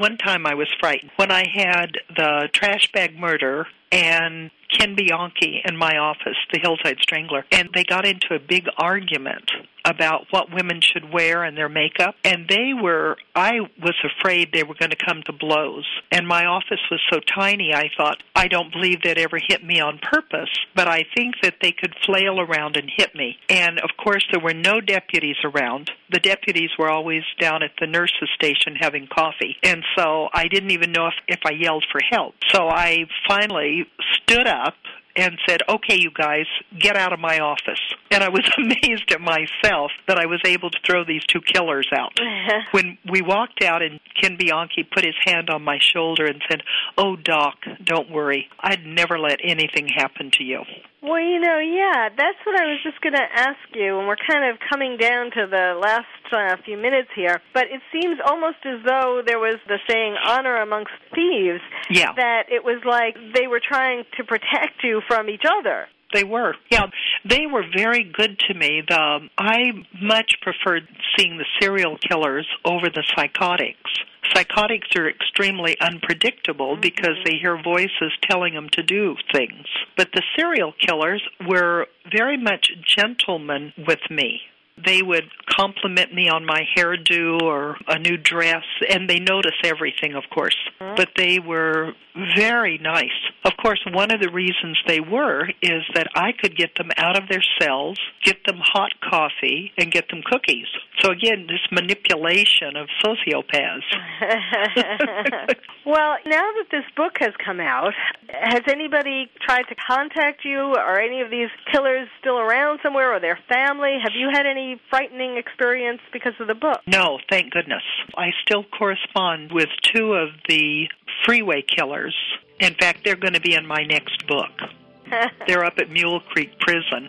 One time I was frightened when I had the trash bag murder and Ken Bianchi in my office, the Hillside Strangler, and they got into a big argument about what women should wear and their makeup. And they were, I was afraid they were going to come to blows. And my office was so tiny, I thought, I don't believe they'd ever hit me on purpose, but I think that they could flail around and hit me. And of course, there were no deputies around. The deputies were always down at the nurse's station having coffee. And so I didn't even know if, if I yelled for help. So I finally stood up and said, okay, you guys, get out of my office. And I was amazed at myself that I was able to throw these two killers out. when we walked out and Ken Bianchi put his hand on my shoulder and said, oh, Doc, don't worry. I'd never let anything happen to you. Well, you know, yeah, that's what I was just going to ask you, and we're kind of coming down to the last uh, few minutes here. But it seems almost as though there was the saying "honor amongst thieves." Yeah. That it was like they were trying to protect you from each other. They were. Yeah, they were very good to me. The I much preferred seeing the serial killers over the psychotics. Psychotics are extremely unpredictable mm-hmm. because they hear voices telling them to do things. But the serial killers were very much gentlemen with me they would compliment me on my hairdo or a new dress, and they notice everything, of course. Mm-hmm. But they were very nice. Of course, one of the reasons they were is that I could get them out of their cells, get them hot coffee, and get them cookies. So again, this manipulation of sociopaths. well, now that this book has come out, has anybody tried to contact you? Are any of these killers still around somewhere or their family? Have you had any frightening experience because of the book? No, thank goodness. I still correspond with two of the freeway killers. In fact, they're going to be in my next book. they're up at Mule Creek Prison.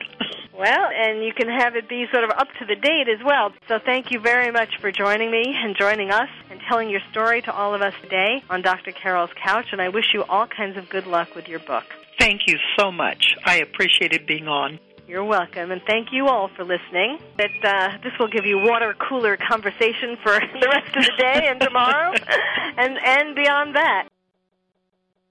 Well, and you can have it be sort of up to the date as well. So thank you very much for joining me and joining us and telling your story to all of us today on Dr. Carol's Couch. And I wish you all kinds of good luck with your book. Thank you so much. I appreciated being on. You're welcome, and thank you all for listening. That uh, this will give you water cooler conversation for the rest of the day and tomorrow, and and beyond that.